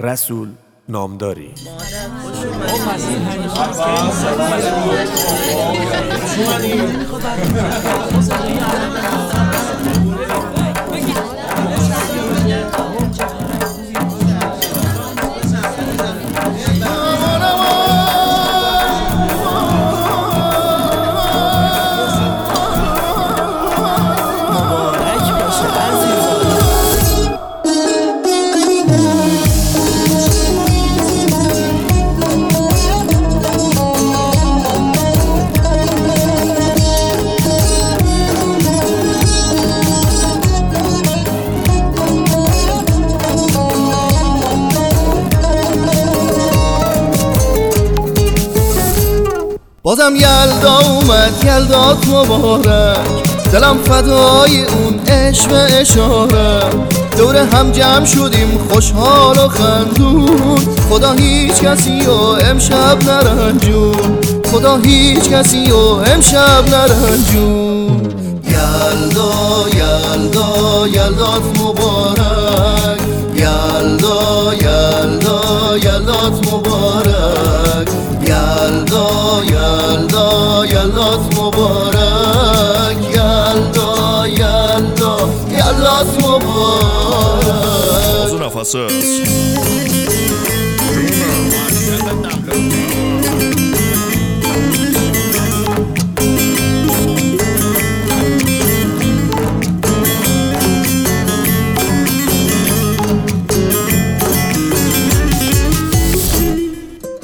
رسول نامداری. بازم یلدا اومد یلدات مبارک. دلم فدای اون عشق اشاره. دور هم جمع شدیم خوشحال و خندون. خدا هیچ کسی و امشب نرنجون. خدا هیچ کسی و امشب نرنجون. یلدا یلدا یلدات مبارک. یلدا یلدا یلدات مبارک. یلدات مبارک nefessiz.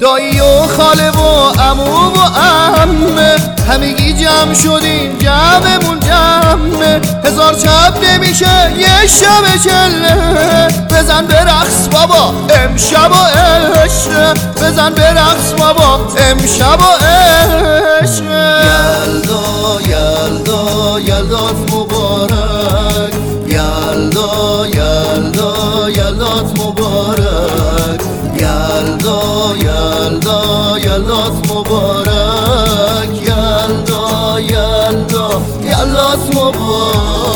دایی و خاله و عمو و عمه همگی جمع شدیم جمعمون جمعه. هزار شب نمیشه یه شب چله. بزن به رقص بابا امشب و عشق بزن به رقص بابا امشب و عشق یلدا یلدا یلدات مبارک. یلدا یلدا یلدات مبارک. یلدا یلدا یلدات مبارک. یلدا یلدا یلدات مبارک.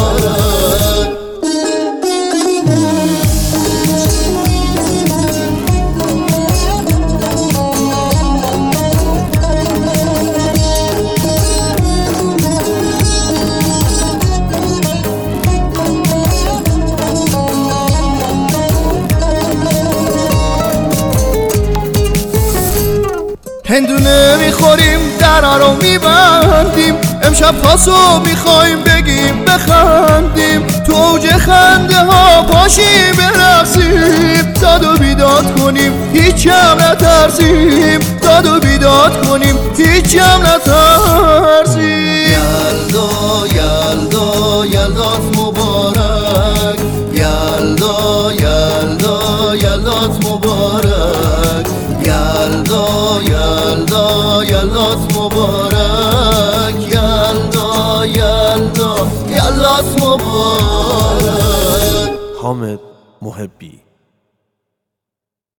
هندونه می‌خوریم درا رو میبندیم. امشب پاسو می‌خوایم بگیم بخندیم. تو اوج خنده ها پاشیم برقصیم. داد و بیداد کنیم هیچ کم نترسیم. داد و بیداد کنیم هیچ کم نترسیم. یلدات مبارک حامد محبی.